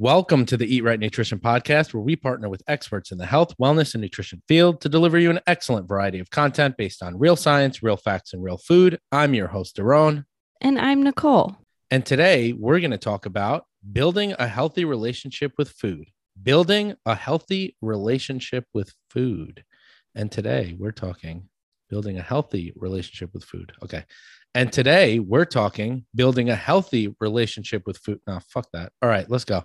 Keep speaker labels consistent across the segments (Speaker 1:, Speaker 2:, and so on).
Speaker 1: Welcome to the Eat Right Nutrition Podcast, where we partner with experts in the health, wellness, and nutrition field to deliver you an excellent variety of content based on real science, real facts, and real food. I'm your host, Daron.
Speaker 2: And I'm Nicole.
Speaker 1: And today we're going to talk about building a healthy relationship with food. Building a healthy relationship with food. And today we're talking building a healthy relationship with food. Okay. And today we're talking building a healthy relationship with food. Now, fuck that. All right, let's go.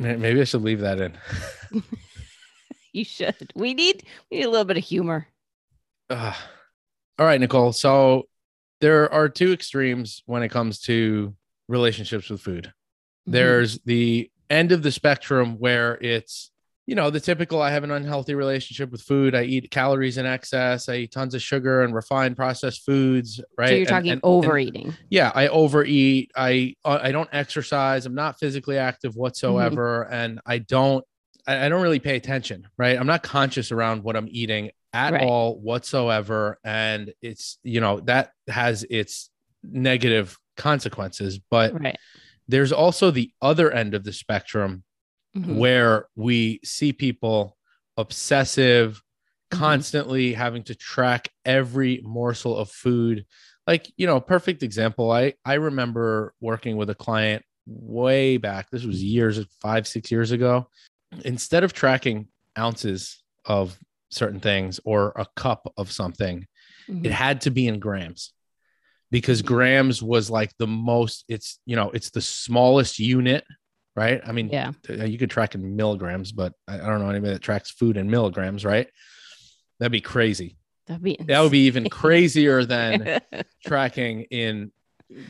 Speaker 1: Maybe I should leave that in.
Speaker 2: you should. We need we need a little bit of humor.
Speaker 1: Uh, all right, Nicole. So there are two extremes when it comes to relationships with food. Mm-hmm. There's the end of the spectrum where it's you know the typical i have an unhealthy relationship with food i eat calories in excess i eat tons of sugar and refined processed foods right
Speaker 2: so you're talking and, and, overeating and,
Speaker 1: yeah i overeat i uh, i don't exercise i'm not physically active whatsoever mm-hmm. and i don't I, I, don't really pay attention right i'm not conscious around what i'm eating at right. all whatsoever and it's you know that has its negative consequences but
Speaker 2: right.
Speaker 1: there's also the other end of the spectrum mm-hmm. where we see people obsessive mm-hmm. constantly having to track every morsel of food like you know perfect example i i remember working with a client way back this was years five six years ago instead of tracking ounces of certain things or a cup of something, mm-hmm. it had to be in grams because grams was like the most it's you know it's the smallest unit right? I mean
Speaker 2: yeah.
Speaker 1: you could track in milligrams but i don't know anybody that tracks food in milligrams right? That'd be crazy.
Speaker 2: That'd be
Speaker 1: that would be even crazier than tracking in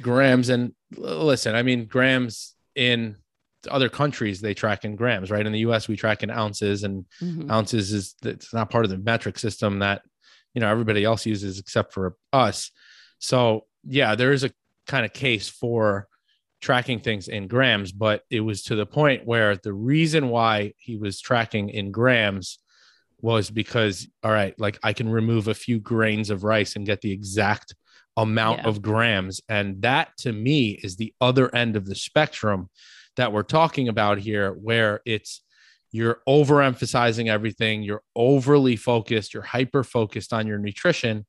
Speaker 1: grams. And listen i mean grams in other countries they track in grams, right? In the US, we track in ounces, and mm-hmm. ounces is it's not part of the metric system that you know everybody else uses except for us. So yeah, there is a kind of case for tracking things in grams, but it was to the point where the reason why he was tracking in grams was because all right, like I can remove a few grains of rice and get the exact amount yeah. of grams. And that to me is the other end of the spectrum that we're talking about here, where it's you're overemphasizing everything, you're overly focused, you're hyper focused on your nutrition.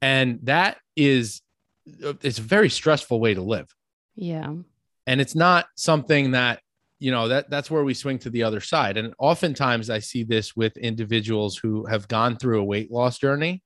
Speaker 1: And that is it's a very stressful way to live.
Speaker 2: Yeah.
Speaker 1: And it's not something that, you know, that that's where we swing to the other side. And oftentimes I see this with individuals who have gone through a weight loss journey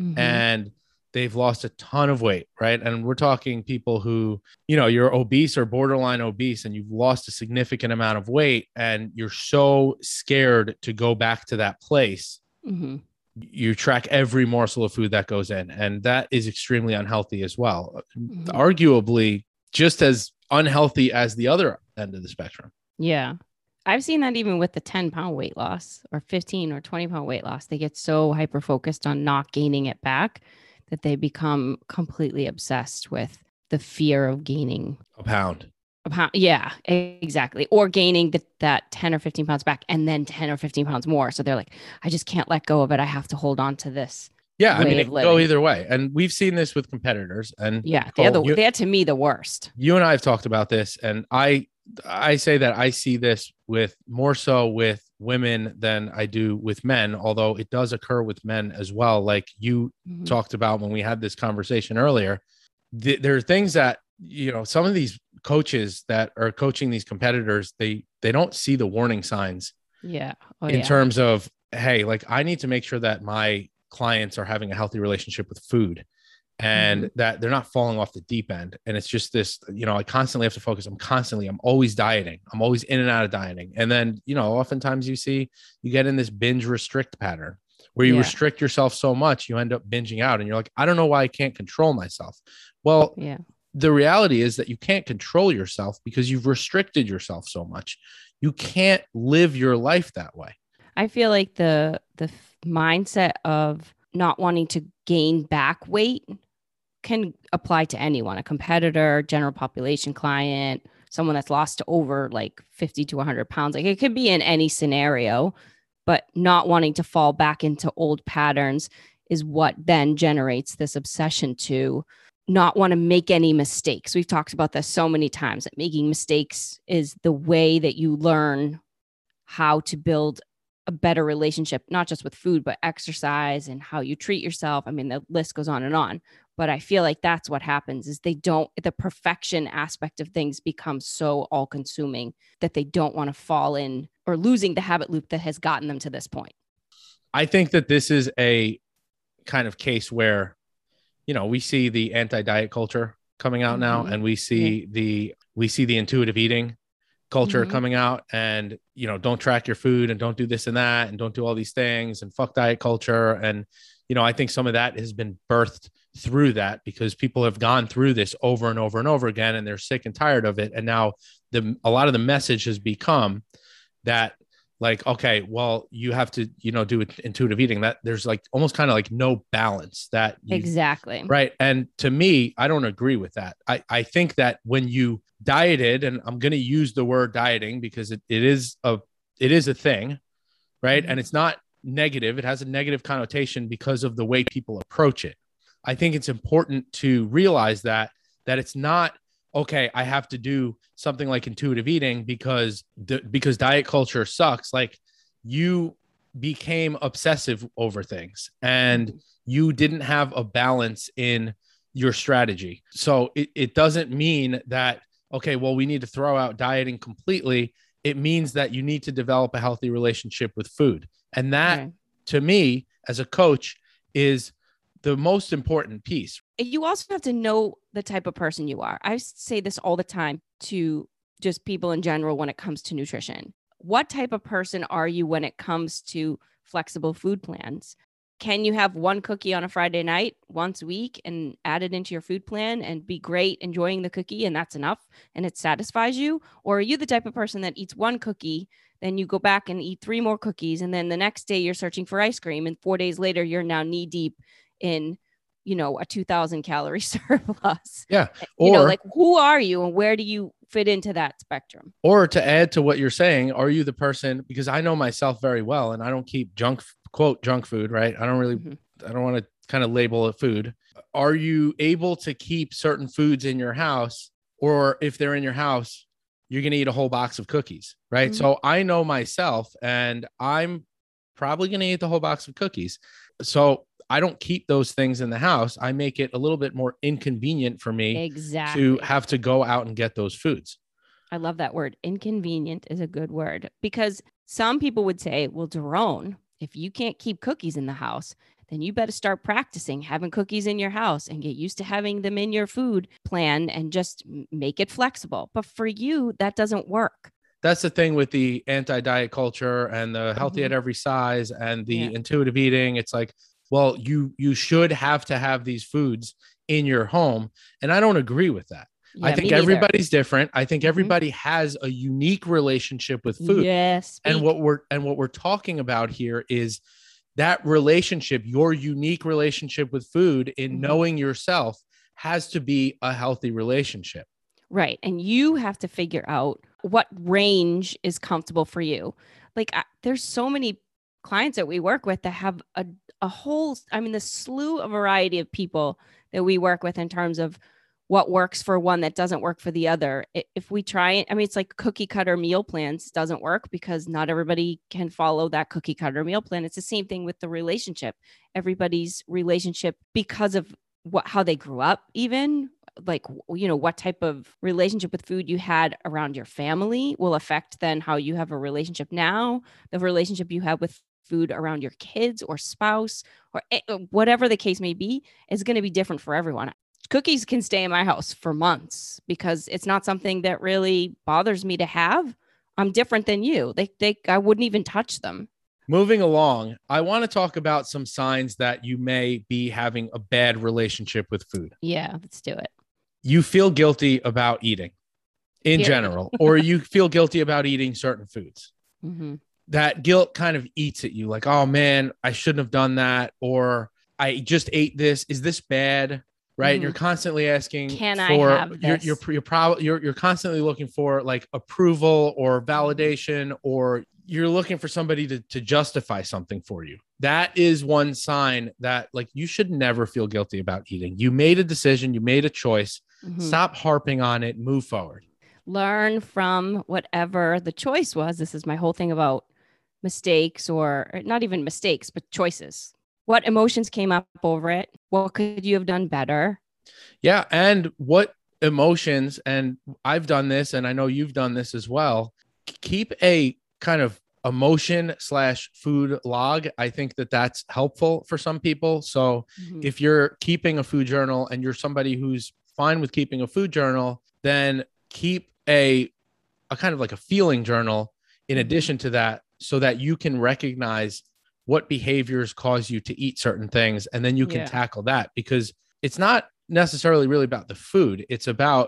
Speaker 1: mm-hmm. and they've lost a ton of weight, right? And we're talking people who, you know, you're obese or borderline obese and you've lost a significant amount of weight and you're so scared to go back to that place. Mm-hmm. You track every morsel of food that goes in, and that is extremely unhealthy as well. Mm-hmm. Arguably, just as unhealthy as the other end of the spectrum.
Speaker 2: Yeah. I've seen that even with the 10 pound weight loss or 15 or 20 pound weight loss. They get so hyper focused on not gaining it back that they become completely obsessed with the fear of gaining
Speaker 1: a pound.
Speaker 2: A pound. Yeah, exactly. Or gaining the, that 10 or 15 pounds back and then 10 or 15 pounds more. So they're like, I just can't let go of it. I have to hold on to this.
Speaker 1: Yeah, I mean, it go either way. And we've seen this with competitors. And
Speaker 2: yeah, they're, the, you, they're to me the worst.
Speaker 1: You and I have talked about this. And I, I say that I see this with more so with women than I do with men, although it does occur with men as well. Like you mm-hmm. talked about when we had this conversation earlier, th- there are things that, you know, some of these coaches that are coaching these competitors, they, they don't see the warning signs.
Speaker 2: Yeah.
Speaker 1: Oh, in yeah. terms of, hey, like I need to make sure that my clients are having a healthy relationship with food and mm-hmm. that they're not falling off the deep end. And it's just this, you know, I constantly have to focus. I'm constantly, I'm always dieting. I'm always in and out of dieting. And then, you know, oftentimes you see you get in this binge restrict pattern where you yeah. restrict yourself so much, you end up binging out and you're like, I don't know why I can't control myself. Well,
Speaker 2: yeah.
Speaker 1: The reality is that you can't control yourself because you've restricted yourself so much. You can't live your life that way.
Speaker 2: I feel like the the mindset of not wanting to gain back weight can apply to anyone, a competitor, general population client, someone that's lost to over like 50 to 100 pounds. Like it could be in any scenario, but not wanting to fall back into old patterns is what then generates this obsession to not want to make any mistakes. We've talked about this so many times that making mistakes is the way that you learn how to build a better relationship, not just with food, but exercise and how you treat yourself. I mean, the list goes on and on. But I feel like that's what happens is they don't the perfection aspect of things becomes so all consuming that they don't want to fall in or losing the habit loop that has gotten them to this point.
Speaker 1: I think that this is a kind of case where you know, we see the anti-diet culture coming out now
Speaker 2: Mhm.
Speaker 1: and we see
Speaker 2: Yeah.
Speaker 1: the we see the intuitive eating culture
Speaker 2: Mhm.
Speaker 1: coming out and you know, don't track your food and don't do this and that and don't do all these things and fuck diet culture and you know, I think some of that has been birthed through that because people have gone through this over and over and over again and they're sick and tired of it. And now the a lot of the message has become that like okay well you have to you know do intuitive eating. That there's like almost kind of like no balance that you,
Speaker 2: Exactly.
Speaker 1: right. And to me i don't agree with that. I i think that when you dieted and i'm going to use the word dieting because it, it is a it is a thing right?
Speaker 2: Mhm.
Speaker 1: and it's not negative it has a negative connotation because of the way people approach it. I think it's important to realize that that it's not okay i have to do something like intuitive eating because the, because diet culture sucks. Like you became obsessive over things and you didn't have a balance in your strategy. So it, it doesn't mean that okay well we need to throw out dieting completely. It means that you need to develop a healthy relationship with food and that
Speaker 2: Right.
Speaker 1: to me as a coach is the most important piece
Speaker 2: you also have to know the type of person you are. I say this all the time to just people in general when it comes to nutrition. What type of person are you when it comes to flexible food plans? Can you have one cookie on a Friday night once a week and add it into your food plan and be great enjoying the cookie and that's enough and it satisfies you? Or are you the type of person that eats one cookie, then you go back and eat three more cookies and then the next day you're searching for ice cream and 4 days later you're now knee deep in you know a 2000 calorie surplus.
Speaker 1: Yeah,
Speaker 2: you know
Speaker 1: or-
Speaker 2: like who are you and where do you fit into that spectrum?
Speaker 1: Or to add to what you're saying are you the person because i know myself very well and i don't keep junk quote junk food right? I don't really
Speaker 2: Mhm.
Speaker 1: i don't want to kind of label it food. Are you able to keep certain foods in your house or if they're in your house you're going to eat a whole box of cookies right?
Speaker 2: Mhm.
Speaker 1: so i know myself and i'm probably going to eat the whole box of cookies. So i don't keep those things in the house. I make it a little bit more inconvenient for me
Speaker 2: exactly.
Speaker 1: to have to go out and get those foods.
Speaker 2: I love that word. Inconvenient is a good word because some people would say well Daron, if you can't keep cookies in the house then you better start practicing having cookies in your house and get used to having them in your food plan and just make it flexible. But for you that doesn't work.
Speaker 1: That's the thing with the anti-diet culture and the healthy at every size and the
Speaker 2: Mm-hmm. Yeah.
Speaker 1: intuitive eating. It's like well you you should have to have these foods in your home. And i don't agree with that. I think everybody's different. I think
Speaker 2: Mhm.
Speaker 1: everybody has a unique relationship with food.
Speaker 2: Yes
Speaker 1: and what we're and what we're talking about here is that relationship your unique relationship with food in
Speaker 2: Mhm.
Speaker 1: knowing yourself has to be a healthy relationship
Speaker 2: Right. And you have to figure out what range is comfortable for you. Like, I, there's so many clients that we work with that have a, a whole, I mean, the slew of variety of people that we work with in terms of what works for one that doesn't work for the other. If we try it, I mean, it's like cookie cutter meal plans doesn't work because not everybody can follow that cookie cutter meal plan. It's the same thing with the relationship. Everybody's relationship, because of what, how they grew up, even like you know what type of relationship with food you had around your family will affect then how you have a relationship now the relationship you have with food around your kids or spouse or uh, whatever the case may be is going to be different for everyone cookies can stay in my house for months because it's not something that really bothers me to have i'm different than you they, they i wouldn't even touch them
Speaker 1: Moving along, I want to talk about some signs that you may be having a bad relationship with food.
Speaker 2: yeah let's do it
Speaker 1: You feel guilty about eating in
Speaker 2: Period.
Speaker 1: general, or you feel guilty about eating certain foods.
Speaker 2: hmm
Speaker 1: That guilt kind of eats at you like, oh man, I shouldn't have done that, or I just ate this. Is this bad? Right?
Speaker 2: Mhm.
Speaker 1: You're constantly asking
Speaker 2: Can I
Speaker 1: for
Speaker 2: have
Speaker 1: you're you're you're, prob- you're you're constantly looking for like approval or validation or you're looking for somebody to, to justify something for you. That is one sign that like you should never feel guilty about eating. You made a decision, you made a choice.
Speaker 2: Mhm.
Speaker 1: Stop harping on it, move forward.
Speaker 2: learn from whatever the choice was. This is my whole thing about mistakes or, or not even mistakes, but choices. What emotions came up over it? What could you have done better?
Speaker 1: Yeah. And what emotions, and I've done this, and I know you've done this as well. Keep a kind of emotion slash food log. I think that that's helpful for some people. So
Speaker 2: Mhm.
Speaker 1: if you're keeping a food journal and you're somebody who's fine with keeping a food journal, then keep a a kind of like a feeling journal in
Speaker 2: Mhm.
Speaker 1: addition to that so that you can recognize what behaviors cause you to eat certain things and then you can
Speaker 2: Yeah.
Speaker 1: tackle that because it's not necessarily really about the food it's about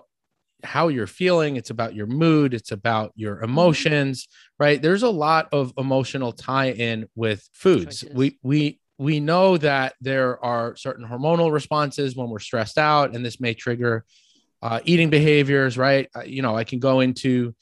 Speaker 1: how you're feeling it's about your mood it's about your
Speaker 2: Mm-hmm.
Speaker 1: emotions right there's a lot of emotional tie in with foods
Speaker 2: Choices.
Speaker 1: we we we know that there are certain hormonal responses when we're stressed out and this may trigger uh, eating behaviors right Uh, you know i can go into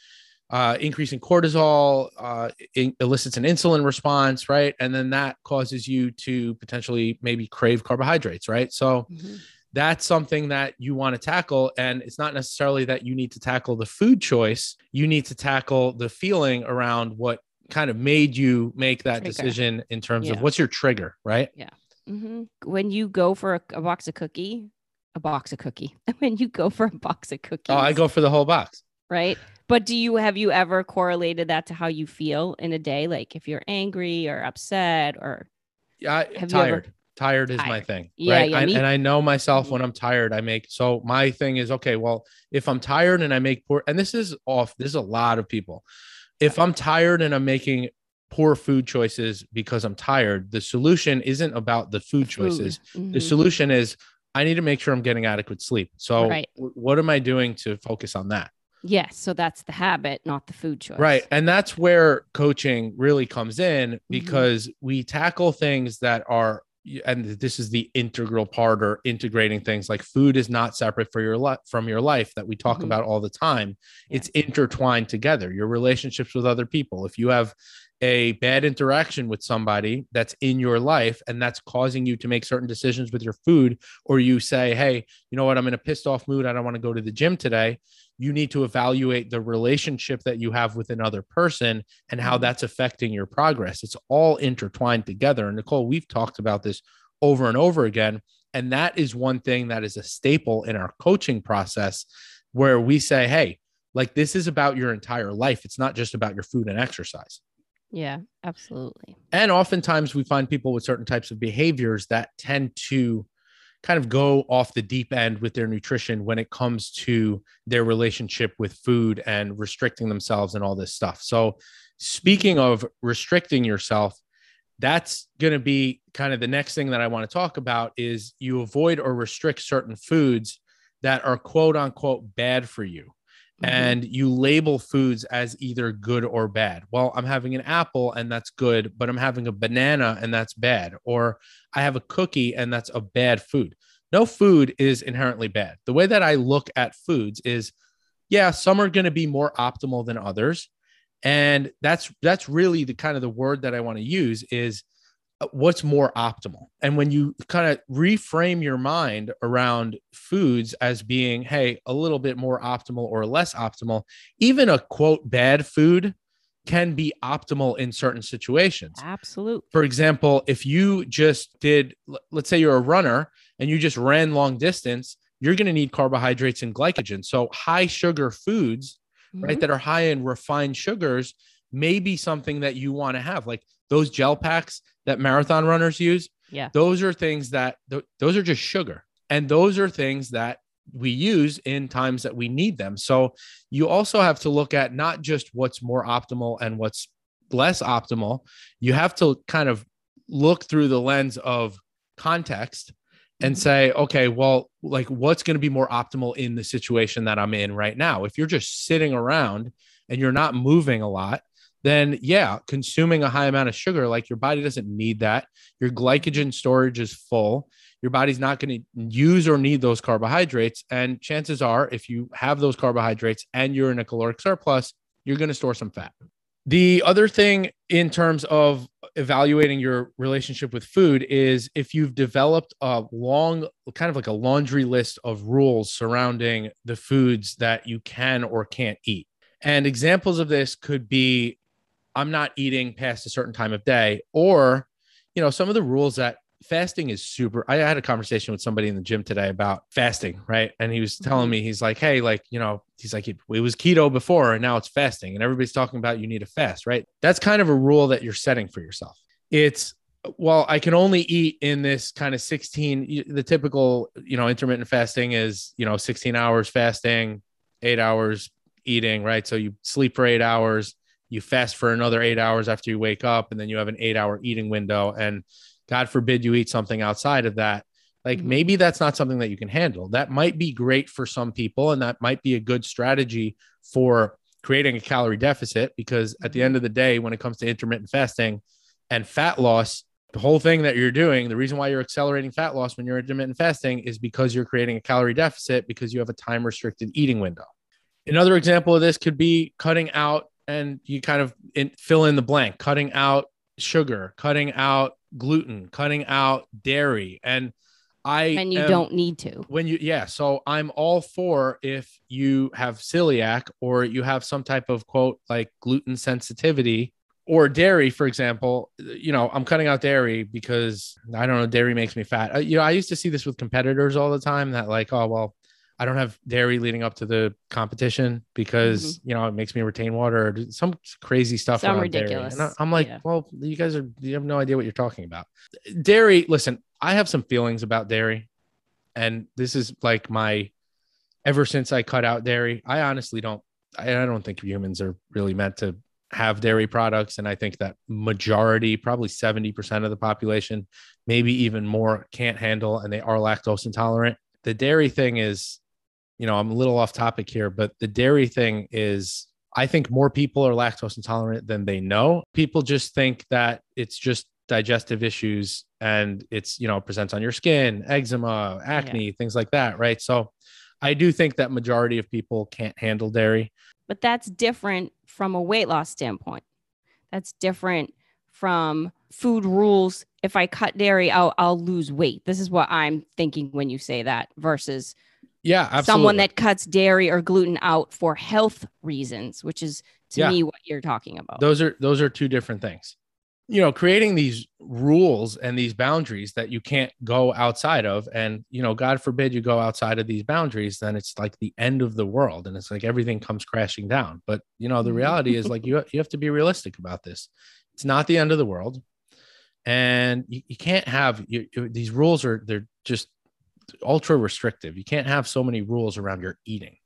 Speaker 1: uh, increasing cortisol uh, in, elicits an insulin response right and then that causes you to potentially maybe crave carbohydrates right so
Speaker 2: Mhm.
Speaker 1: that's something that you want to tackle. And it's not necessarily that you need to tackle the food choice, you need to tackle the feeling around what kind of made you make that
Speaker 2: Trigger.
Speaker 1: decision in terms of what's your trigger, right?
Speaker 2: Yeah. Mm-hmm. When you go for a, a box of cookie, a box of cookie. When you go for a box of cookies,
Speaker 1: Oh, I go for the whole box.
Speaker 2: right. But do you have you ever correlated that to how you feel in a day? Like if you're angry or upset or
Speaker 1: Yeah,
Speaker 2: you ever-
Speaker 1: tired. Tired is my thing.
Speaker 2: Yeah,
Speaker 1: right?
Speaker 2: yeah,
Speaker 1: I- and I know myself
Speaker 2: Mhm.
Speaker 1: when I'm tired, I make so my thing is okay. Well, if I'm tired and I make poor, and this is off, this is a lot of people. If I'm tired and I'm making poor food choices because I'm tired, the solution isn't about the food choices.
Speaker 2: food.
Speaker 1: The solution is I need to make sure I'm getting adequate sleep. So,
Speaker 2: Right.
Speaker 1: w- what am I doing to focus on that?
Speaker 2: Yes. So that's the habit, not the food choice.
Speaker 1: Right. And that's where coaching really comes in
Speaker 2: Mm-hmm.
Speaker 1: because we tackle things that are, and this is the integral part or integrating things like food is not separate for your life from your life that we talk
Speaker 2: Mhm.
Speaker 1: about all the time. It's intertwined together. Your relationships with other people. If you have a bad interaction with somebody that's in your life and that's causing you to make certain decisions with your food, or you say, Hey, you know what? I'm in a pissed off mood. I don't want to go to the gym today. You need to evaluate the relationship that you have with another person and how
Speaker 2: Mhm.
Speaker 1: that's affecting your progress. It's all intertwined together. And Nicole, we've talked about this over and over again. And that is one thing that is a staple in our coaching process where we say, Hey, like this is about your entire life. It's not just about your food and exercise.
Speaker 2: Yeah. Absolutely.
Speaker 1: And oftentimes we find people with certain types of behaviors that tend to kind of go off the deep end with their nutrition when it comes to their relationship with food and restricting themselves and all this stuff. So, speaking mm-hmm. of restricting yourself, that's going to be kind of the next thing that I want to talk about is you avoid or restrict certain foods that are quote unquote bad for you
Speaker 2: Mhm.
Speaker 1: and you label foods as either good or bad. Well, I'm having an apple and that's good, but I'm having a banana and that's bad. Or I have a cookie and that's a bad food. No food is inherently bad. The way that I look at foods is yeah, some are going to be more optimal than others. And that's that's really the kind of the word that I want to use is what's more optimal. And when you kind of reframe your mind around foods as being, hey, a little bit more optimal or less optimal, even a quote bad food can be optimal in certain situations.
Speaker 2: Absolutely.
Speaker 1: For example, if you just did, let's say you're a runner and you just ran long distance, you're going to need carbohydrates and glycogen. So high sugar foods right
Speaker 2: Mhm.
Speaker 1: that are high in refined sugars may be something that you want to have like those gel packs that marathon runners use
Speaker 2: Yeah.
Speaker 1: those are things that th- those are just sugar and those are things that we use in times that we need them so you also have to look at not just what's more optimal and what's less optimal you have to kind of look through the lens of context and
Speaker 2: Mhm.
Speaker 1: say, okay, well, like what's going to be more optimal in the situation that I'm in right now? If you're just sitting around and you're not moving a lot, then yeah, consuming a high amount of sugar, like your body doesn't need that. Your glycogen storage is full. your body's not going to use or need those carbohydrates. And chances are, if you have those carbohydrates and you're in a caloric surplus, you're going to store some fat. The other thing in terms of evaluating your relationship with food is if you've developed a long, kind of like a laundry list of rules surrounding the foods that you can or can't eat. And examples of this could be I'm not eating past a certain time of day, or, you know, some of the rules that fasting is super. I had a conversation with somebody in the gym today about fasting, right? And he was telling mm-hmm. me, he's like, hey, like, you know, he's like, it, it was keto before and now it's fasting. And everybody's talking about you need a fast, right? That's kind of a rule that you're setting for yourself. It's, well, I can only eat in this kind of 16, the typical, you know, intermittent fasting is, you know, 16 hours fasting, eight hours eating, right? So you sleep for eight hours, you fast for another eight hours after you wake up, and then you have an eight hour eating window. And God forbid you eat something outside of that. Like mm-hmm. maybe that's not something that you can handle. That might be great for some people, and that might be a good strategy for creating a calorie deficit because at the end of the day, when it comes to intermittent fasting and fat loss, the whole thing that you're doing, the reason why you're accelerating fat loss when you're intermittent fasting is because you're creating a calorie deficit because you have a time restricted eating window. Another example of this could be cutting out, and you kind of in, fill in the blank, cutting out sugar, cutting out gluten, cutting out dairy. And I
Speaker 2: and you am, don't need to.
Speaker 1: When you yeah, so I'm all for if you have celiac or you have some type of quote like gluten sensitivity or dairy, for example, you know, I'm cutting out dairy because I don't know, dairy makes me fat. Uh, you know, I used to see this with competitors all the time that like, oh well, I don't have dairy leading up to the competition because mm-hmm. you know it makes me retain water. or Some crazy stuff.
Speaker 2: Some ridiculous.
Speaker 1: Dairy. And I, am like, yeah. well, you guys are you have no idea what you're talking about. Dairy. Listen, I have some feelings about dairy, and this is like my. Ever since I cut out dairy, I honestly don't. I, I don't think humans are really meant to have dairy products, and I think that majority, probably seventy percent of the population, maybe even more, can't handle, and they are lactose intolerant. The dairy thing is you know, I'm a little off topic here, but the dairy thing is I think more people are lactose intolerant than they know. People just think that it's just digestive issues and it's, you know, presents on your skin, eczema, acne, yeah. things like that, right? So I do think that majority of people can't handle dairy.
Speaker 2: But that's different from a weight loss standpoint. That's different from food rules. If I cut dairy, I'll, I'll lose weight. This is what I'm thinking when you say that versus
Speaker 1: yeah, absolutely.
Speaker 2: someone that cuts dairy or gluten out for health reasons, which is to yeah. me what you're talking about.
Speaker 1: Those are those are two different things. You know, creating these rules and these boundaries that you can't go outside of and you know, god forbid you go outside of these boundaries, then it's like the end of the world and it's like everything comes crashing down. But, you know, the mm-hmm. reality is like you you have to be realistic about this. It's not the end of the world. And you, you can't have you, these rules are they're just ultra restrictive. You can't have so many rules around your eating.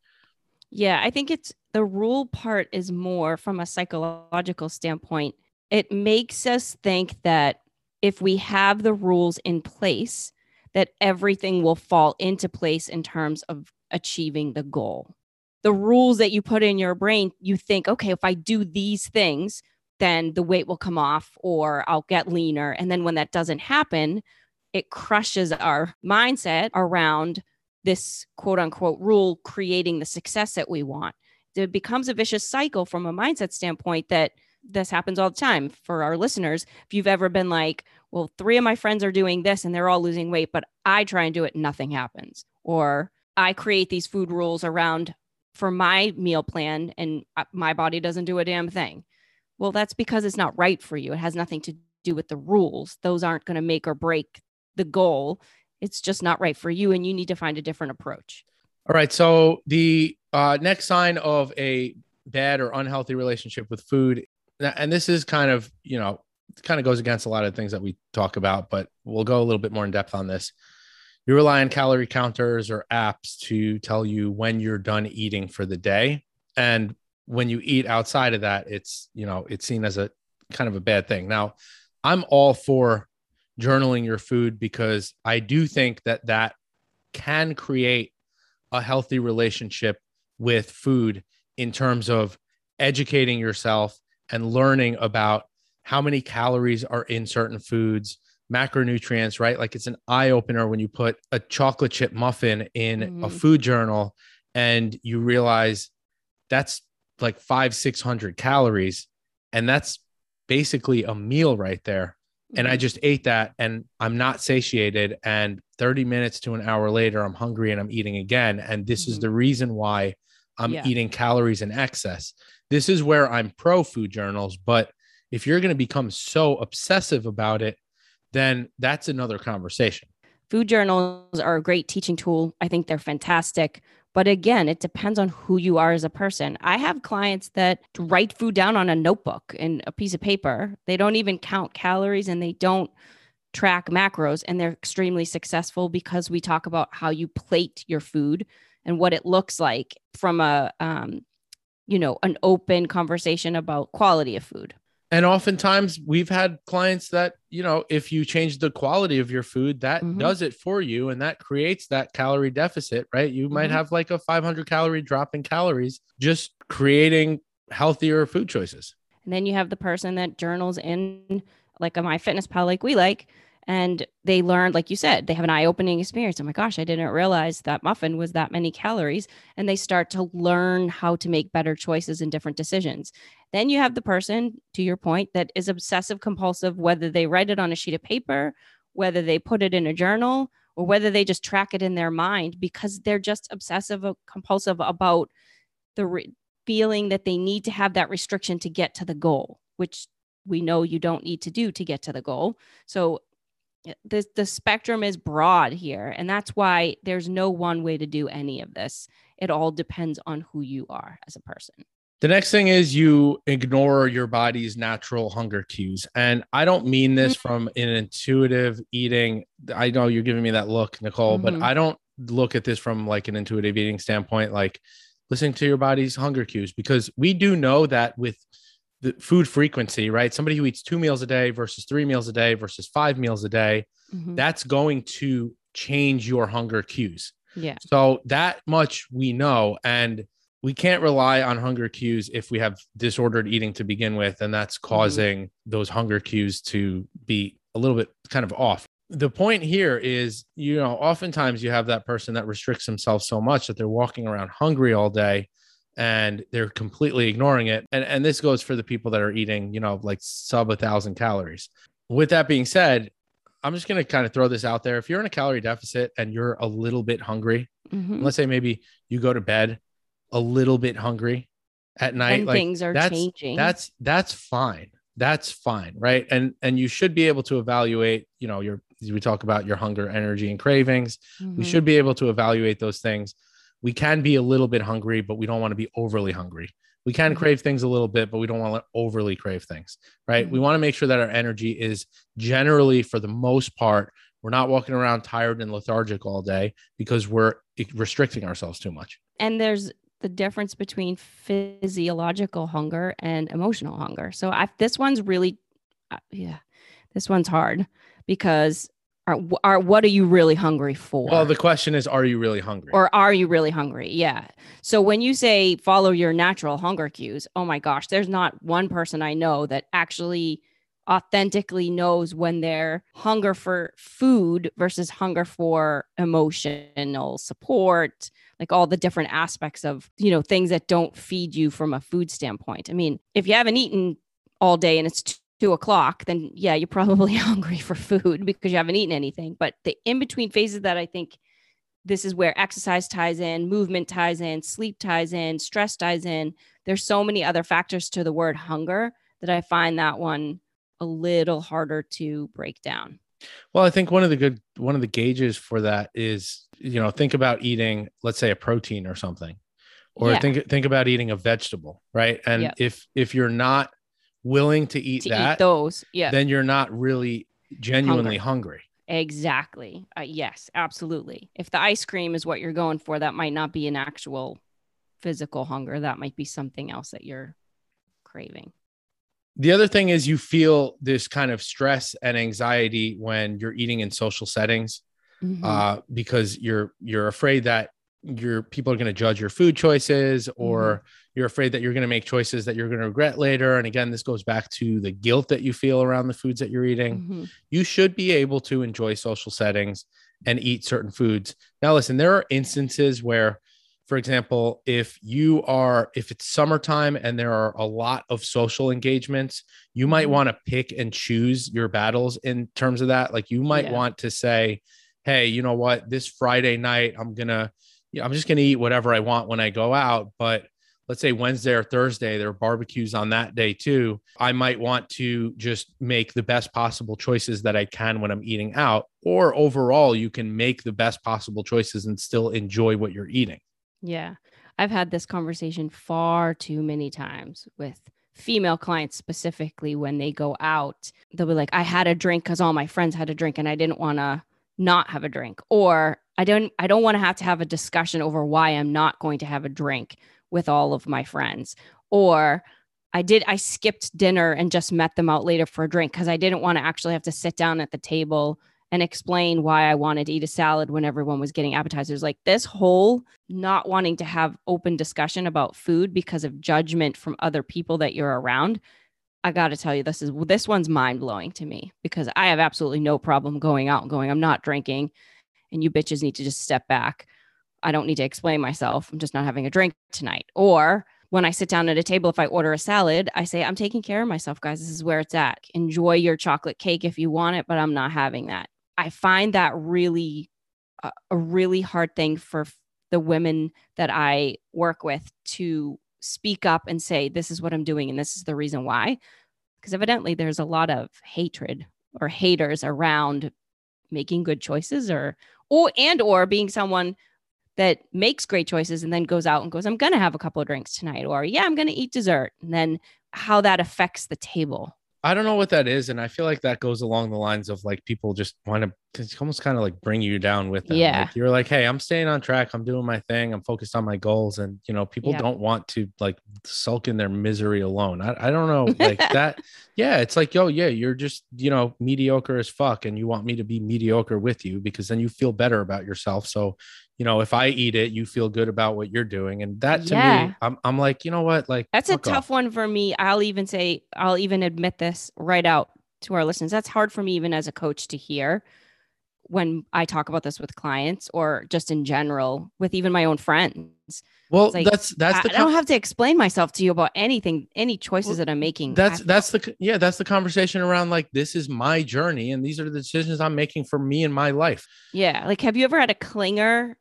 Speaker 2: Yeah, I think it's the rule part is more from a psychological standpoint. It makes us think that if we have the rules in place, that everything will fall into place in terms of achieving the goal. The rules that you put in your brain, you think, okay, if I do these things, then the weight will come off or I'll get leaner. And then when that doesn't happen, it crushes our mindset around this quote unquote rule creating the success that we want. It becomes a vicious cycle from a mindset standpoint that this happens all the time for our listeners. If you've ever been like, well, three of my friends are doing this and they're all losing weight, but I try and do it, nothing happens. Or I create these food rules around for my meal plan and uh, my body doesn't do a damn thing. Well, that's because it's not right for you. It has nothing to do with the rules. Those aren't going to make or break the goal. It's just not right for you, and you need to find a different approach.
Speaker 1: All right. So the uh, next sign of a bad or unhealthy relationship with food, and this is kind of you know kind of goes against a lot of things that we talk about, but we'll go a little bit more in depth on this. You rely on calorie counters or apps to tell you when you're done eating for the day. And when you eat outside of that, it's, you know, it's seen as a kind of a bad thing. Now, I'm all for journaling your food because I do think that that can create a healthy relationship with food in terms of educating yourself and learning about how many calories are in certain foods, macronutrients, right? Like it's an eye opener when you put a chocolate chip muffin in
Speaker 2: Mhm.
Speaker 1: a food journal and you realize that's like five, 600 calories. And that's basically a meal right there. And I just ate that and I'm not satiated. And 30 minutes to an hour later, I'm hungry and I'm eating again. And this is
Speaker 2: Mhm.
Speaker 1: the reason why I'm
Speaker 2: Yeah.
Speaker 1: eating calories in excess. This is where I'm pro food journals. But if you're going to become so obsessive about it, then that's another conversation.
Speaker 2: food journals are a great teaching tool. I think they're fantastic. But again, it depends on who you are as a person. I have clients that write food down on a notebook and a piece of paper. They don't even count calories and they don't track macros. And they're extremely successful because we talk about how you plate your food and what it looks like from a, um, you know, an open conversation about quality of food.
Speaker 1: And oftentimes we've had clients that, you know, if you change the quality of your food, that
Speaker 2: Mhm.
Speaker 1: does it for you and that creates that calorie deficit, right? You might
Speaker 2: Mhm.
Speaker 1: have like a 500 calorie drop in calories just creating healthier food choices.
Speaker 2: And then you have the person that journals in like a my fitness pal like we like and they learn like you said they have an eye-opening experience. Oh my gosh i didn't realize that muffin was that many calories. And they start to learn how to make better choices and different decisions. Then you have the person to your point that is obsessive compulsive whether they write it on a sheet of paper whether they put it in a journal or whether they just track it in their mind because they're just obsessive uh, compulsive about the re- feeling that they need to have that restriction to get to the goal, which we know you don't need to do to get to the goal. So the the spectrum is broad here, and that's why there's no one way to do any of this. It all depends on who you are as a person.
Speaker 1: The next thing is you ignore your body's natural hunger cues. And I don't mean this from an intuitive eating. I know you're giving me that look, Nicole, but
Speaker 2: Mhm.
Speaker 1: I don't look at this from like an intuitive eating standpoint, like listening to your body's hunger cues, because we do know that with the food frequency, right? Somebody who eats two meals a day versus three meals a day versus five meals a day,
Speaker 2: Mhm.
Speaker 1: that's going to change your hunger cues.
Speaker 2: Yeah.
Speaker 1: So that much we know. And we can't rely on hunger cues if we have disordered eating to begin with. And that's causing those hunger cues to be a little bit kind of off. The point here is, you know, oftentimes you have that person that restricts themselves so much that they're walking around hungry all day and they're completely ignoring it. And, and this goes for the people that are eating, you know, like sub a thousand calories. With that being said, I'm just going to kind of throw this out there. If you're in a calorie deficit and you're a little bit hungry,
Speaker 2: Mhm.
Speaker 1: let's say maybe you go to bed a little bit hungry at night
Speaker 2: And
Speaker 1: like
Speaker 2: things are
Speaker 1: that's
Speaker 2: changing.
Speaker 1: that's that's fine that's fine right and and you should be able to evaluate you know your we talk about your hunger energy and cravings we
Speaker 2: Mhm.
Speaker 1: should be able to evaluate those things we can be a little bit hungry but we don't want to be overly hungry we can
Speaker 2: Mhm.
Speaker 1: crave things a little bit but we don't want to overly crave things right we
Speaker 2: Mhm.
Speaker 1: want to make sure that our energy is generally for the most part we're not walking around tired and lethargic all day because we're restricting ourselves too much
Speaker 2: and there's the difference between physiological hunger and emotional hunger. So I, this one's really, uh, yeah, this one's hard because are, are what are you really hungry for?
Speaker 1: Well, the question is, are you really hungry?
Speaker 2: or are you really hungry? Yeah. So when you say follow your natural hunger cues, oh my gosh, there's not one person I know that actually authentically knows when their hunger for food versus hunger for emotional support, like all the different aspects of, you know, things that don't feed you from a food standpoint. I mean, if you haven't eaten all day and it's two o'clock, then yeah, you're probably hungry for food because you haven't eaten anything. But the in between phases that I think this is where exercise ties in, movement ties in, sleep ties in, stress ties in. There's so many other factors to the word hunger that I find that one a little harder to break down.
Speaker 1: Well, I think one of the good one of the gauges for that is, you know, think about eating, let's say a protein or something. Or
Speaker 2: Yeah.
Speaker 1: think think about eating a vegetable, right? And
Speaker 2: Yeah.
Speaker 1: if if you're not willing to eat
Speaker 2: To
Speaker 1: that,
Speaker 2: eat those, yeah,
Speaker 1: then you're not really genuinely hungry.
Speaker 2: exactly. Uh, yes, absolutely. If the ice cream is what you're going for, that might not be an actual physical hunger. That might be something else that you're craving.
Speaker 1: The other thing is you feel this kind of stress and anxiety when you're eating in social settings.
Speaker 2: Mhm.
Speaker 1: uh, because you're you're afraid that your people are going to judge your food choices or mm-hmm. you're afraid that you're going to make choices that you're going to regret later and again this goes back to the guilt that you feel around the foods that you're eating mm-hmm. you should be able to enjoy social settings and eat certain foods now listen there are instances where for example if you are if it's summertime and there are a lot of social engagements you might mm-hmm. want to pick and choose your battles in terms of that like you might yeah. want to say hey you know what this friday night i'm yeah, I'm just going to eat whatever I want when I go out. But let's say Wednesday or Thursday, there are barbecues on that day too. I might want to just make the best possible choices that I can when I'm eating out. Or overall, you can make the best possible choices and still enjoy what you're eating.
Speaker 2: Yeah. I've had this conversation far too many times with female clients specifically when they go out. They'll be like, I had a drink because all my friends had a drink and I didn't want to not have a drink. Or I don't I don't want to have to have a discussion over why I'm not going to have a drink with all of my friends. Or I did I skipped dinner and just met them out later for a drink cuz I didn't want to actually have to sit down at the table and explain why I wanted to eat a salad when everyone was getting appetizers. Like this whole not wanting to have open discussion about food because of judgment from other people that you're around I got to tell you this is this one's mind blowing to me because I have absolutely no problem going out and going I'm not drinking and you bitches need to just step back. I don't need to explain myself. I'm just not having a drink tonight. Or when I sit down at a table, if I order a salad, I say, I'm taking care of myself, guys. This is where it's at. Enjoy your chocolate cake if you want it, but I'm not having that. I find that really uh, a really hard thing for the women that I work with to speak up and say, This is what I'm doing, and this is the reason why. Because evidently, there's a lot of hatred or haters around making good choices or or and or being someone that makes great choices and then goes out and goes i'm going to have a couple of drinks tonight or yeah i'm going to eat dessert and then how that affects the table
Speaker 1: I don't know what that is, and I feel like that goes along the lines of like people just want to it's almost kind of like bring you down with them.
Speaker 2: Yeah,
Speaker 1: like you're like, hey, I'm staying on track. I'm doing my thing. I'm focused on my goals, and you know, people yeah. don't want to like sulk in their misery alone. I, I don't know like that. Yeah, it's like, yo, yeah, you're just you know mediocre as fuck, and you want me to be mediocre with you because then you feel better about yourself. So you know, if I eat it, you feel good about what you're doing. And that to yeah. me, I'm, I'm like, you know what? Like,
Speaker 2: that's a tough off. one for me. I'll even say, I'll even admit this right out to our listeners. That's hard for me, even as a coach, to hear when I talk about this with clients or just in general with even my own friends.
Speaker 1: Well, like, that's that's
Speaker 2: I,
Speaker 1: the
Speaker 2: com- I don't have to explain myself to you about anything, any choices well, that I'm making.
Speaker 1: That's that's the yeah, that's the conversation around like this is my journey and these are the decisions I'm making for me in my life.
Speaker 2: Yeah, like have you ever had a clinger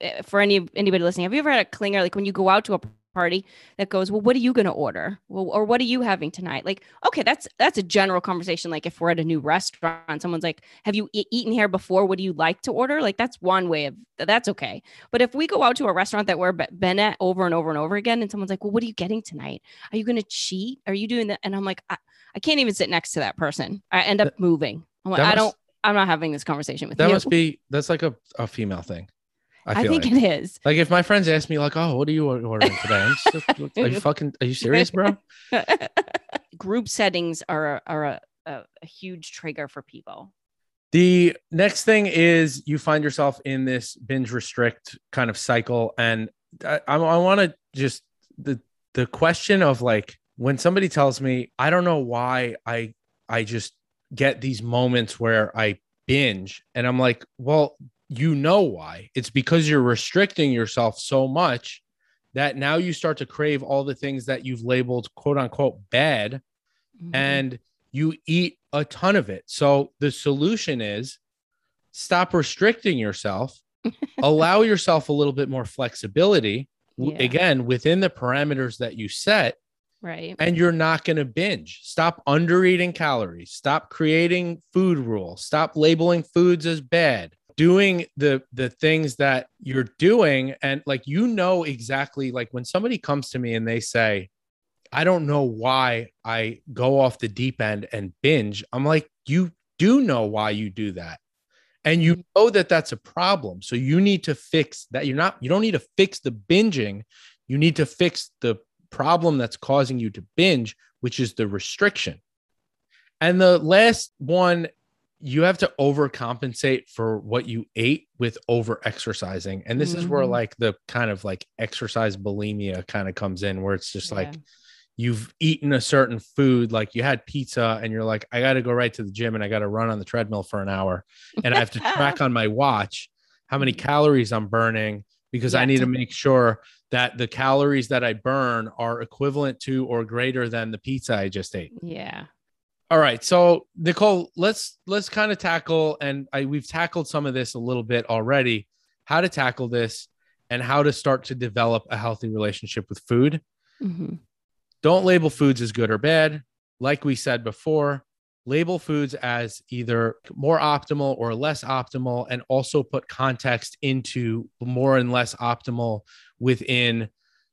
Speaker 2: eh, for any anybody listening? Have you ever had a clinger like when you go out to a party that goes, well, what are you going to order? Well, or what are you having tonight? Like, okay, that's that's a general conversation. Like if we're at a new restaurant, someone's like, have you e- eaten here before? What do you like to order? Like that's one way of that's okay. But if we go out to a restaurant that we're been at over and over and over again, and someone's like, well, what are you getting tonight? Are you going to cheat? Are you doing that? And I'm like, I, I can't even sit next to that person. I end up moving. I'm like, I don't. I'm not having this conversation with
Speaker 1: that
Speaker 2: you.
Speaker 1: That must be that's like a, a female thing.
Speaker 2: I, I think
Speaker 1: like.
Speaker 2: it is.
Speaker 1: Like if my friends ask me, like, "Oh, what are you ordering today?" Just, are you fucking? Are you serious, bro?
Speaker 2: Group settings are are a, a, a huge trigger for people.
Speaker 1: The next thing is you find yourself in this binge restrict kind of cycle, and I, I, I want to just the the question of like when somebody tells me, I don't know why I I just get these moments where I binge, and I'm like, well, you know why. It's because you're restricting yourself so much that now you start to crave all the things that you've labeled quote unquote bad mm-hmm. and you eat a ton of it. So the solution is stop restricting yourself, allow yourself a little bit more flexibility yeah. again within the parameters that you set.
Speaker 2: Right.
Speaker 1: And you're not going to binge. Stop under eating calories. Stop creating food rules. Stop labeling foods as bad doing the the things that you're doing. And like you know exactly like when somebody comes to me and they say i don't know why i go off the deep end and binge i'm like you do know why you do that. And you know that that's a problem. So you need to fix that. You're not you don't need to fix the binging. You need to fix the problem that's causing you to binge which is the restriction. And the last one you have to overcompensate for what you ate with over exercising. And this mm-hmm. is where mm-hmm. like the kind of like exercise bulimia kind of comes in, where it's just yeah. like you've eaten a certain food, like you had pizza and you're like, I got to go right to the gym and I got to run on the treadmill for an hour and I have to track on my watch how many calories I'm burning because yeah, I need to make sure that the calories that I burn are equivalent to or greater than the pizza I just ate.
Speaker 2: Yeah.
Speaker 1: All right. So Nicole, let's let's kind of tackle and I we've tackled some of this a little bit already, how to tackle this and how to start to develop a healthy relationship with food. Mm-hmm. Don't label foods as good or bad. Like we said before, label foods as either more optimal or less optimal, and also put context into more and less optimal within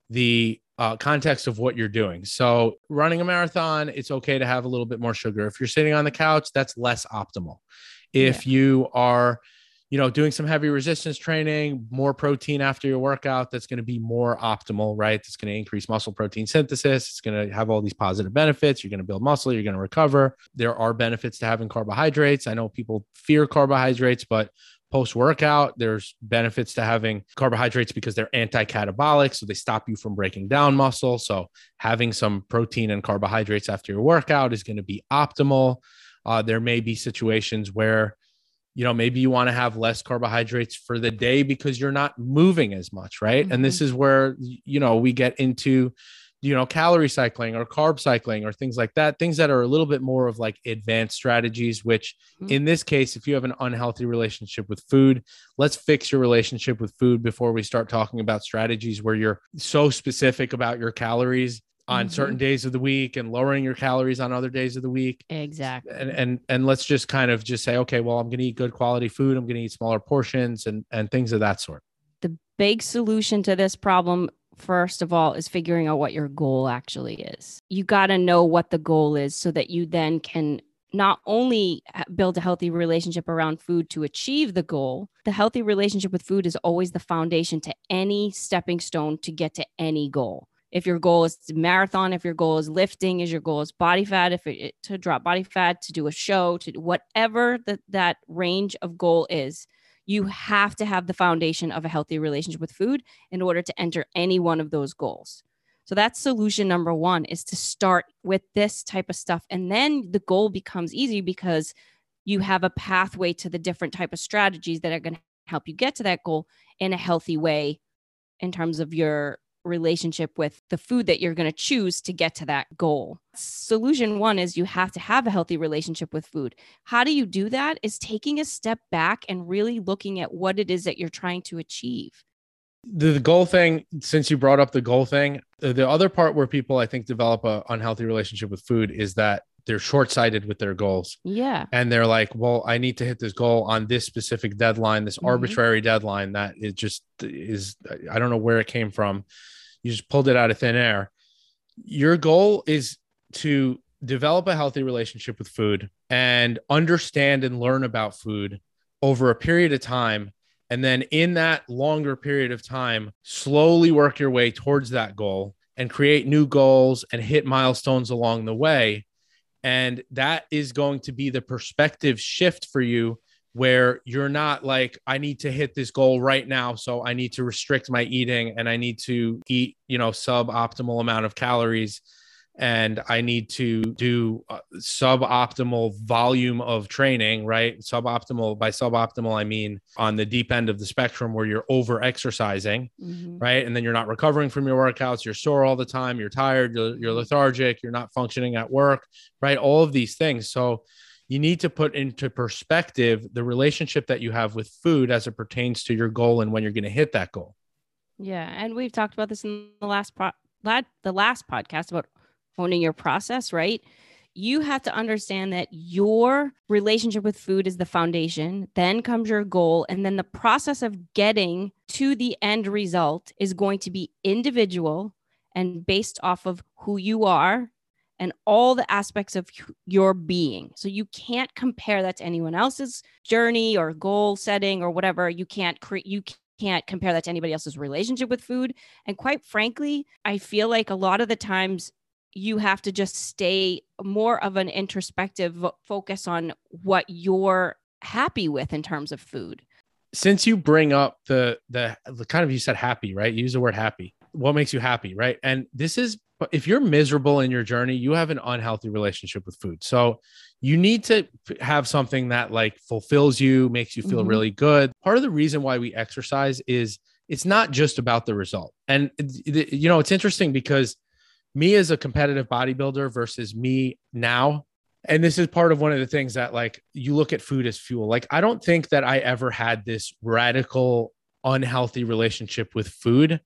Speaker 1: the uh, context of what you're doing. So, running a marathon, it's okay to have a little bit more sugar. If you're sitting on the couch, that's less optimal. If yeah. you are, you know, doing some heavy resistance training, more protein after your workout, that's going to be more optimal, right? It's going to increase muscle protein synthesis. It's going to have all these positive benefits. You're going to build muscle. You're going to recover. There are benefits to having carbohydrates. I know people fear carbohydrates, but post workout. There's benefits to having carbohydrates because they're anti catabolic. So they stop you from breaking down muscle. So having some protein and carbohydrates after your workout is going to be optimal. Uh, there may be situations where, you know, maybe you want to have less carbohydrates for the day because you're not moving as much, right? Mm-hmm. And this is where, you know, we get into you know calorie cycling or carb cycling or things like that things that are a little bit more of like advanced strategies which mm-hmm. in this case if you have an unhealthy relationship with food let's fix your relationship with food before we start talking about strategies where you're so specific about your calories on mm-hmm. certain days of the week and lowering your calories on other days of the week.
Speaker 2: Exactly.
Speaker 1: And and and let's just kind of just say, okay, well, I'm going to eat good quality food. I'm going to eat smaller portions and and things of that sort.
Speaker 2: The big solution to this problem first of all is figuring out what your goal actually is. You got to know what the goal is so that you then can not only build a healthy relationship around food to achieve the goal, the healthy relationship with food is always the foundation to any stepping stone to get to any goal. If your goal is marathon, if your goal is lifting, is your goal is body fat, if it to drop body fat, to do a show, to whatever that that range of goal is, you have to have the foundation of a healthy relationship with food in order to enter any one of those goals. So that's solution number one is to start with this type of stuff. And then the goal becomes easy because you have a pathway to the different type of strategies that are going to help you get to that goal in a healthy way in terms of your relationship with the food that you're going to choose to get to that goal. Solution one is you have to have a healthy relationship with food. How do you do that? Is taking a step back and really looking at what it is that you're trying to achieve.
Speaker 1: The, goal thing, since you brought up the goal thing, the, the other part where people I think develop a unhealthy relationship with food is that they're short-sighted with their goals.
Speaker 2: Yeah.
Speaker 1: And they're like, well, I need to hit this goal on this specific deadline, this mm-hmm. arbitrary deadline that it just is I don't know where it came from you just pulled it out of thin air. Your goal is to develop a healthy relationship with food and understand and learn about food over a period of time. And then in that longer period of time, slowly work your way towards that goal and create new goals and hit milestones along the way. And that is going to be the perspective shift for you where you're not like i need to hit this goal right now so i need to restrict my eating and i need to eat you know suboptimal amount of calories and i need to do suboptimal volume of training right? Suboptimal by suboptimal i mean on the deep end of the spectrum where you're over exercising mm-hmm. right? And then you're not recovering from your workouts you're sore all the time you're tired you're, you're lethargic you're not functioning at work right? All of these things. So you need to put into perspective the relationship that you have with food as it pertains to your goal and when you're going to hit that goal.
Speaker 2: Yeah, and we've talked about this in the last pro- the last podcast about owning your process, right? You have to understand that your relationship with food is the foundation, then comes your goal, and then the process of getting to the end result is going to be individual and based off of who you are and all the aspects of your being. So you can't compare that to anyone else's journey or goal setting or whatever. You can't create you can't compare that to anybody else's relationship with food. And quite frankly, I feel like a lot of the times you have to just stay more of an introspective focus on what you're happy with in terms of food.
Speaker 1: Since you bring up the, the the kind of you said happy, right? You use the word happy. What makes you happy, right? And this is if you're miserable in your journey, you have an unhealthy relationship with food. So you need to have something that like fulfills you, makes you feel mm-hmm. really good. Part of the reason why we exercise is it's not just about the result. And you know, it's interesting because me as a competitive bodybuilder versus me now and this is part of one of the things that like you look at food as fuel like i don't think that i ever had this radical unhealthy relationship with food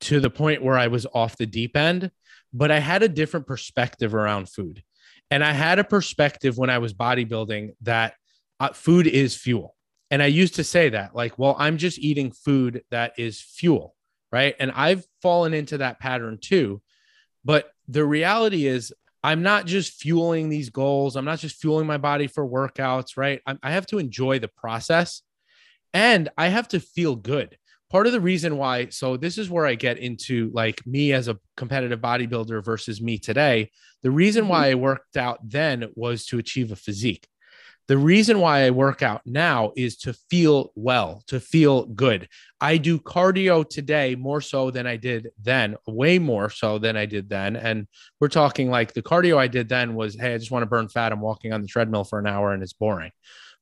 Speaker 1: to the point where i was off the deep end but i had a different perspective around food and i had a perspective when i was bodybuilding that uh, food is fuel and i used to say that like well i'm just eating food that is fuel right and i've fallen into that pattern too but the reality is I'm not just fueling these goals. I'm not just fueling my body for workouts, right? I, I have to enjoy the process and I have to feel good. Part of the reason why, so this is where I get into like me as a competitive bodybuilder versus me today. The reason mm-hmm. why I worked out then was to achieve a physique. The reason why I work out now is to feel well, to feel good. I do cardio today more so than I did then, way more so than I did then. And we're talking like the cardio I did then was, hey, I just want to burn fat. I'm walking on the treadmill for an hour and it's boring,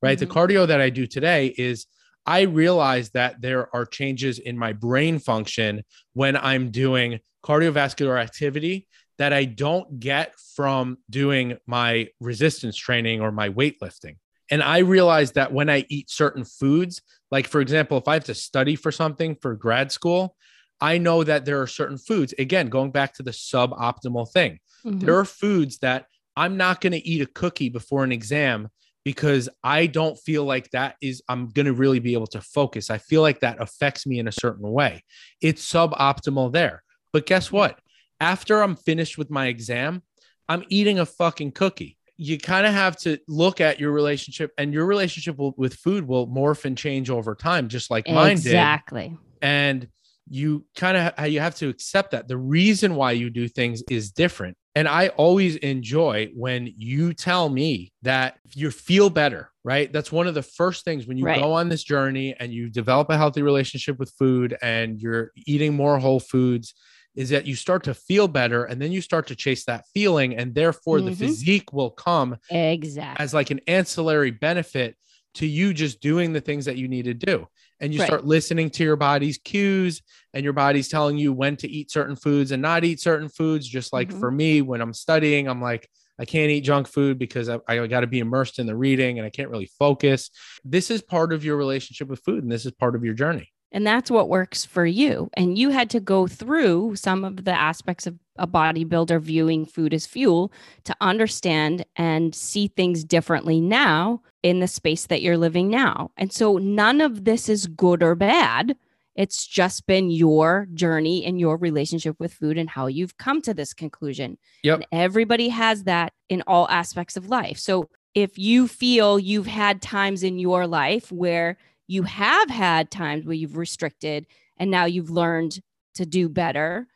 Speaker 1: right? Mm-hmm. The cardio that I do today is I realize that there are changes in my brain function when I'm doing cardiovascular activity that I don't get from doing my resistance training or my weightlifting. And I realize that when I eat certain foods, like for example, if I have to study for something for grad school, I know that there are certain foods, again, going back to the suboptimal thing, mm-hmm. there are foods that I'm not going to eat a cookie before an exam because I don't feel like that is, I'm going to really be able to focus. I feel like that affects me in a certain way. It's suboptimal there. But guess what? after I'm finished with my exam, I'm eating a fucking cookie. You kind of have to look at your relationship, and your relationship will, with food will morph and change over time, just like mine
Speaker 2: did. Exactly.
Speaker 1: And you kind of you have to accept that the reason why you do things is different. And I always enjoy when you tell me that you feel better, right? That's one of the first things when you right. go on this journey and you develop a healthy relationship with food and you're eating more whole foods is that you start to feel better and then you start to chase that feeling and therefore mm-hmm. the physique will come
Speaker 2: exactly
Speaker 1: as like an ancillary benefit to you just doing the things that you need to do and you right. start listening to your body's cues and your body's telling you when to eat certain foods and not eat certain foods just like mm-hmm. for me when i'm studying i'm like I can't eat junk food because I, I got to be immersed in the reading and I can't really focus. This is part of your relationship with food and this is part of your journey
Speaker 2: and that's what works for you and you had to go through some of the aspects of a bodybuilder viewing food as fuel to understand and see things differently now in the space that you're living now and so none of this is good or bad it's just been your journey and your relationship with food and how you've come to this conclusion.
Speaker 1: Yep.
Speaker 2: And everybody has that in all aspects of life. So if you feel you've had times in your life where you have had times where you've restricted and now you've learned to do better.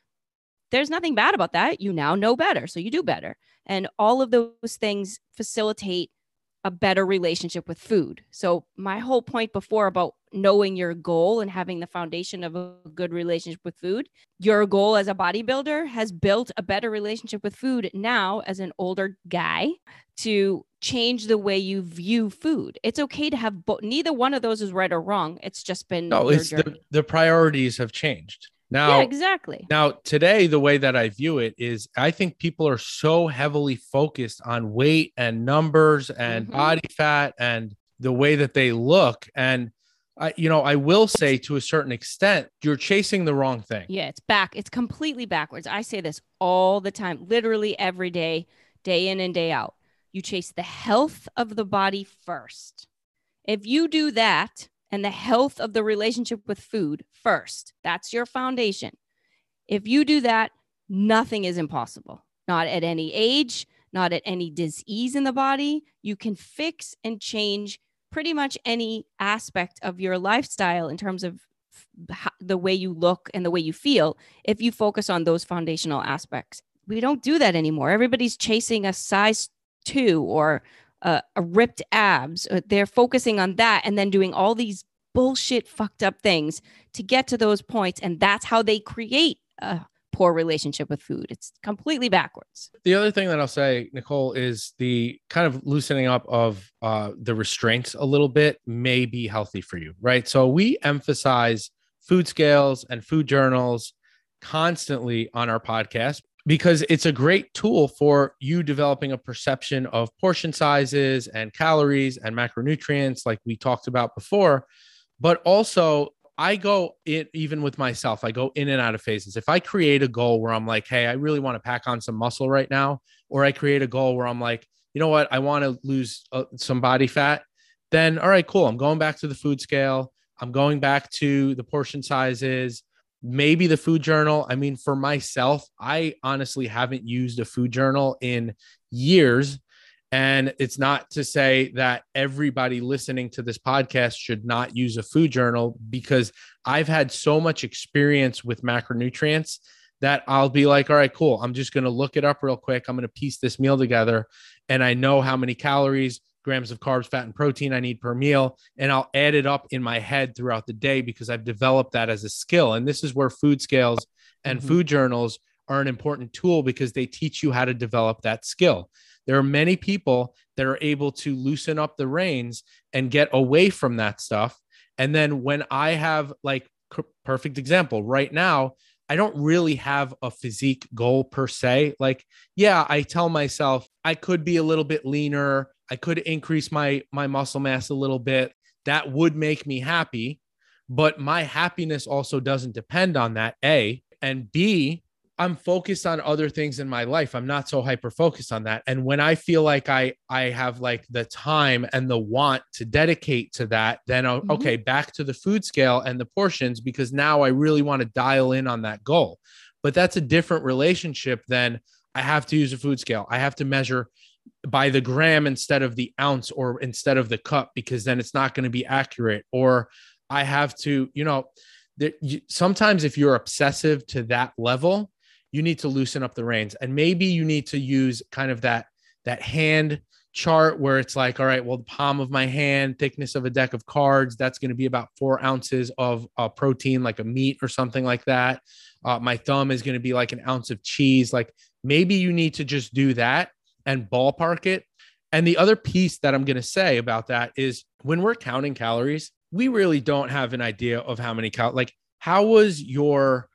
Speaker 2: There's nothing bad about that. You now know better. So you do better. And all of those things facilitate a better relationship with food. So, my whole point before about knowing your goal and having the foundation of a good relationship with food, your goal as a bodybuilder has built a better relationship with food now as an older guy to change the way you view food. It's okay to have both. Neither one of those is right or wrong. It's just been
Speaker 1: no. It's the, the priorities have changed now.
Speaker 2: Yeah, exactly.
Speaker 1: Now today, the way that I view it is, I think people are so heavily focused on weight and numbers and mm-hmm. body fat and the way that they look and. I, you know, I will say to a certain extent, you're chasing the wrong thing.
Speaker 2: Yeah, it's back. It's completely backwards. I say this all the time, literally every day, day in and day out you chase the health of the body first. If you do that and the health of the relationship with food first, that's your foundation. If you do that, nothing is impossible. Not at any age, not at any disease in the body. You can fix and change pretty much any aspect of your lifestyle in terms of the way you look and the way you feel if you focus on those foundational aspects we don't do that anymore. Everybody's chasing a size two or a, a ripped abs. Uh, they're focusing on that and then doing all these bullshit, fucked up things to get to those points. And that's how they create a poor relationship with food. It's completely backwards.
Speaker 1: The other thing that I'll say, Nicole, is the kind of loosening up of uh, the restraints a little bit may be healthy for you, right? So we emphasize food scales and food journals constantly on our podcast because it's a great tool for you developing a perception of portion sizes and calories and macronutrients, like we talked about before. But also, I go in even with myself, I go in and out of phases. If I create a goal where I'm like, hey, I really want to pack on some muscle right now, or I create a goal where I'm like, you know what, I want to lose uh, some body fat, then all right, cool. I'm going back to the food scale. I'm going back to the portion sizes, maybe the food journal. I mean, for myself, I honestly haven't used a food journal in years and it's not to say that everybody listening to this podcast should not use a food journal because I've had so much experience with macronutrients that I'll be like, all right, cool. I'm just going to look it up real quick. I'm going to piece this meal together. And I know how many calories, grams of carbs, fat, and protein I need per meal. And I'll add it up in my head throughout the day because I've developed that as a skill. And this is where food scales and mm-hmm. food journals are an important tool because they teach you how to develop that skill. There are many people that are able to loosen up the reins and get away from that stuff. And then when I have like perfect example right now, I don't really have a physique goal per se. Like, yeah, I tell myself I could be a little bit leaner. I could increase my my muscle mass a little bit. That would make me happy, but my happiness also doesn't depend on that. A and B, I'm focused on other things in my life. I'm not so hyper focused on that. And when I feel like I I have like the time and the want to dedicate to that, then mm-hmm. okay, back to the food scale and the portions because now I really want to dial in on that goal. But that's a different relationship than I have to use a food scale. I have to measure by the gram instead of the ounce or instead of the cup because then it's not going to be accurate. Or I have to, you know, there, you, sometimes if you're obsessive to that level, you need to loosen up the reins. And maybe you need to use kind of that that hand chart where it's like all right well the palm of my hand thickness of a deck of cards that's going to be about four ounces of uh, protein like a meat or something like that. Uh, my thumb is going to be like an ounce of cheese. Like maybe you need to just do that and ballpark it and the other piece that i'm going to say about that is when we're counting calories we really don't have an idea of how many cal like how was your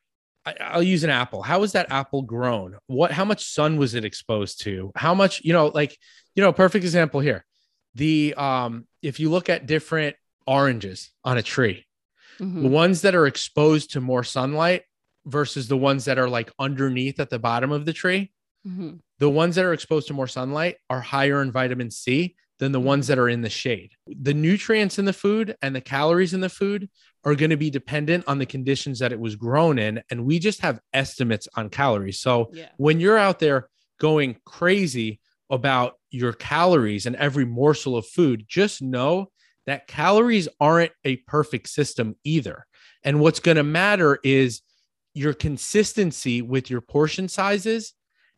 Speaker 1: I, will use an apple. How was that apple grown? What? How much sun was it exposed to? How much? You know, like you know, perfect example here. The um, if you look at different oranges on a tree, mm-hmm. the ones that are exposed to more sunlight versus the ones that are like underneath at the bottom of the tree, mm-hmm. The ones that are exposed to more sunlight are higher in vitamin C than the ones that are in the shade. The nutrients in the food and the calories in the food are going to be dependent on the conditions that it was grown in. And we just have estimates on calories. So yeah. when you're out there going crazy about your calories and every morsel of food, just know that calories aren't a perfect system either. And what's going to matter is your consistency with your portion sizes.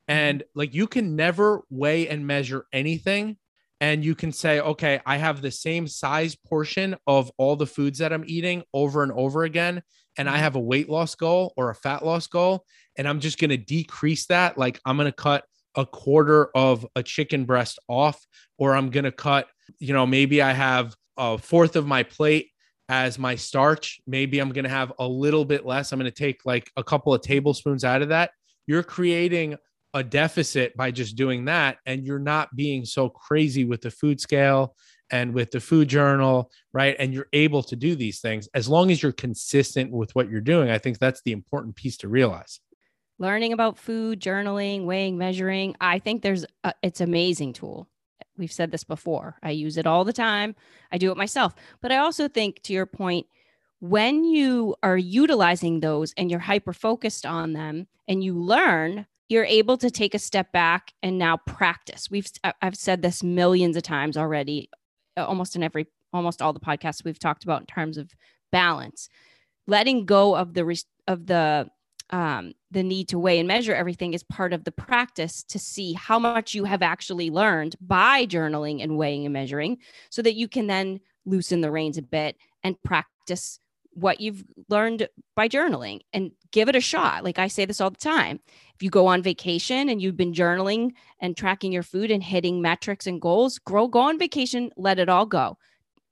Speaker 1: And like you can never weigh and measure anything and you can say, okay, I have the same size portion of all the foods that I'm eating over and over again. And I mm-hmm. have a weight loss goal or a fat loss goal. And I'm just going to decrease that. Like I'm going to cut a quarter of a chicken breast off, or I'm going to cut, you know, maybe I have a fourth of my plate as my starch. Maybe I'm going to have a little bit less. I'm going to take like a couple of tablespoons out of that. You're creating a deficit by just doing that and you're not being so crazy with the food scale and with the food journal right? And you're able to do these things. As long as you're consistent with what you're doing i think that's the important piece to realize.
Speaker 2: Learning about food journaling weighing measuring i think there's a, it's amazing tool. We've said this before. I use it all the time. I do it myself. But i also think to your point when you are utilizing those and you're hyper focused on them and you learn you're able to take a step back and now practice. We've I've said this millions of times already, uh, almost in every almost all the podcasts we've talked about in terms of balance. Letting go of the of the um, the need to weigh and measure everything is part of the practice to see how much you have actually learned by journaling and weighing and measuring so that you can then loosen the reins a bit and practice what you've learned by journaling and give it a shot. Like I say this all the time. If you go on vacation and you've been journaling and tracking your food and hitting metrics and goals, grow, go on vacation, let it all go.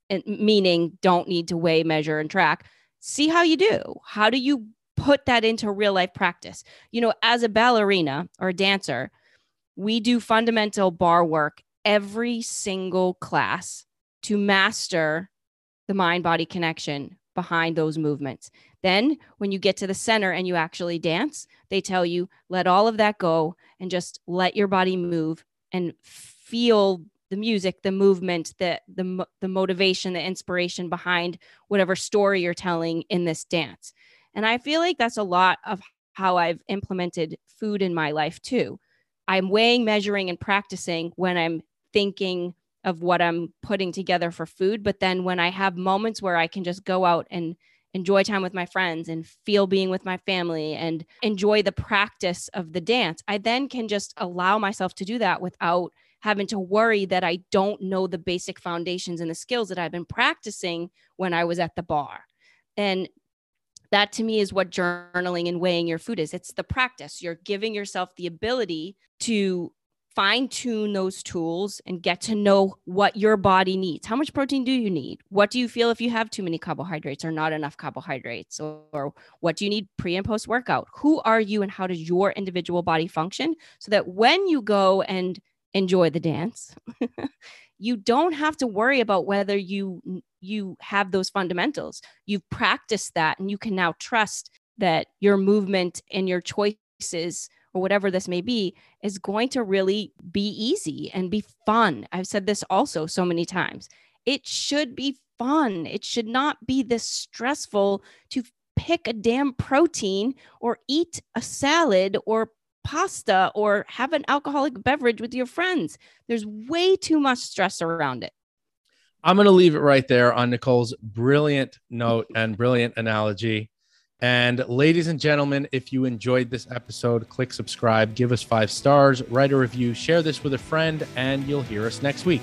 Speaker 2: And meaning don't need to weigh, measure, and track. See how you do. How do you put that into real life practice? You know, as a ballerina or a dancer, we do fundamental barre work every single class to master the mind body connection behind those movements. Then, when you get to the center and you actually dance, they tell you, let all of that go and just let your body move and feel the music, the movement, the, the, the motivation, the inspiration behind whatever story you're telling in this dance. And I feel like that's a lot of how I've implemented food in my life too. I'm weighing, measuring, and practicing when I'm thinking of what I'm putting together for food. But then when I have moments where I can just go out and enjoy time with my friends and feel being with my family and enjoy the practice of the dance, I then can just allow myself to do that without having to worry that I don't know the basic foundations and the skills that I've been practicing when I was at the barre. And that to me is what journaling and weighing your food is. It's the practice. You're giving yourself the ability to fine tune those tools and get to know what your body needs. How much protein do you need? What do you feel if you have too many carbohydrates or not enough carbohydrates? Or, or, what do you need pre and post workout? Who are you and how does your individual body function so that when you go and enjoy the dance, you don't have to worry about whether you you have those fundamentals. You've practiced that and you can now trust that your movement and your choices or whatever this may be is going to really be easy and be fun. I've said this also so many times. It should be fun. It should not be this stressful to pick a damn protein or eat a salad or pasta or have an alcoholic beverage with your friends. There's way too much stress around it.
Speaker 1: I'm going to leave it right there on Nicole's brilliant note and brilliant analogy. And ladies and gentlemen, if you enjoyed this episode, click subscribe, give us five stars, write a review, share this with a friend, and you'll hear us next week.